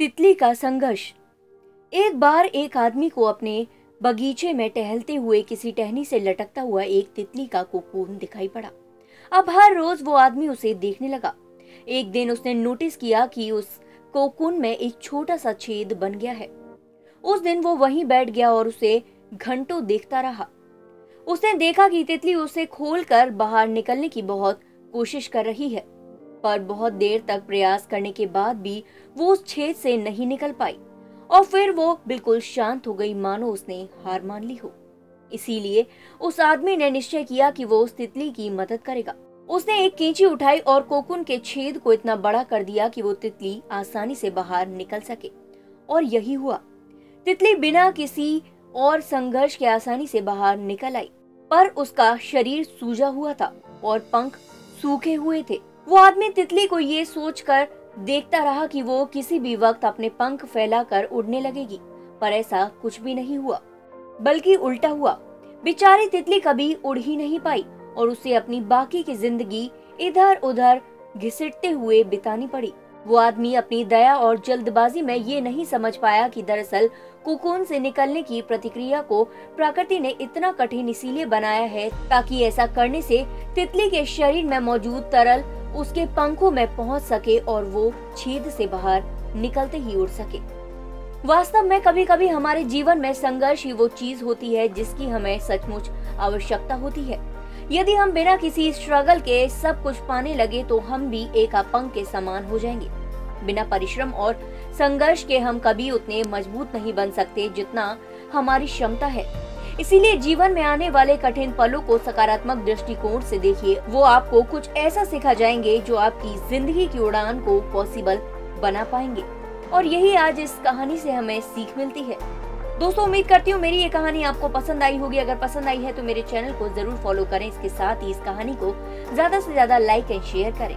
तितली का संघर्ष। एक बार एक आदमी को अपने बगीचे में टहलते हुए किसी टहनी से लटकता हुआ एक तितली का कोकून दिखाई पड़ा। अब हर रोज वो आदमी उसे देखने लगा। एक दिन उसने नोटिस किया कि उस कोकून में एक छोटा सा छेद बन गया है। उस दिन वो वहीं बैठ गया और उसे घंटों देखता रहा। उसने देखा कि तितली उसे खोलकर बाहर निकलने की बहुत कोशिश कर रही है। पर बहुत देर तक प्रयास करने के बाद भी वो उस छेद से नहीं निकल पाई। और फिर वो बिल्कुल शांत हो गई, मानो उसने हार मान ली हो। इसीलिए उस आदमी ने निश्चय किया कि वो उस तितली की मदद करेगा। उसने एक कैंची उठाई और कोकुन के छेद को इतना बड़ा कर दिया कि वो तितली आसानी से बाहर निकल सके। और यही हुआ। तितली बिना किसी और संघर्ष के आसानी से बाहर निकल आई। पर उसका शरीर सूजा हुआ था और पंख सूखे हुए थे। वो आदमी तितली को ये सोचकर देखता रहा कि वो किसी भी वक्त अपने पंख फैलाकर उड़ने लगेगी, पर ऐसा कुछ भी नहीं हुआ, बल्कि उल्टा हुआ। बेचारी तितली कभी उड़ ही नहीं पाई और उसे अपनी बाकी की ज़िंदगी इधर उधर घिसटते हुए बितानी पड़ी। वो आदमी अपनी दया और जल्दबाजी में ये नहीं समझ पाया कि दरअसल कुकुन से निकलने की प्रतिक्रिया को प्रकृति ने इतना कठिन इसीलिए बनाया है ताकि ऐसा करने से तितली के शरीर में मौजूद तरल उसके पंखों में पहुँच सके और वो छेद से बाहर निकलते ही उड़ सके। वास्तव में कभी कभी हमारे जीवन में संघर्ष ही वो चीज़ होती है जिसकी हमें सचमुच आवश्यकता होती है। यदि हम बिना किसी स्ट्रगल के सब कुछ पाने लगे तो हम भी एक अपंग के समान हो जाएँगे। बिना परिश्रम और संघर्ष के हम कभी उतने मज़बूत नहीं बन सकते जितना हमारी क्षमता है। इसीलिए जीवन में आने वाले कठिन पलों को सकारात्मक दृष्टिकोण से देखिए। वो आपको कुछ ऐसा सिखा जाएँगे जो आपकी ज़िंदगी की उड़ान को पॉसिबल बना पाएँगे। और यही आज इस कहानी से हमें सीख मिलती है। दोस्तों, उम्मीद करती हूँ मेरी ये कहानी आपको पसंद आई होगी। अगर पसंद आई है तो मेरे चैनल को ज़रूर फॉलो करें। इसके साथ ही इस कहानी को ज़्यादा से ज़्यादा लाइक एंड शेयर करें।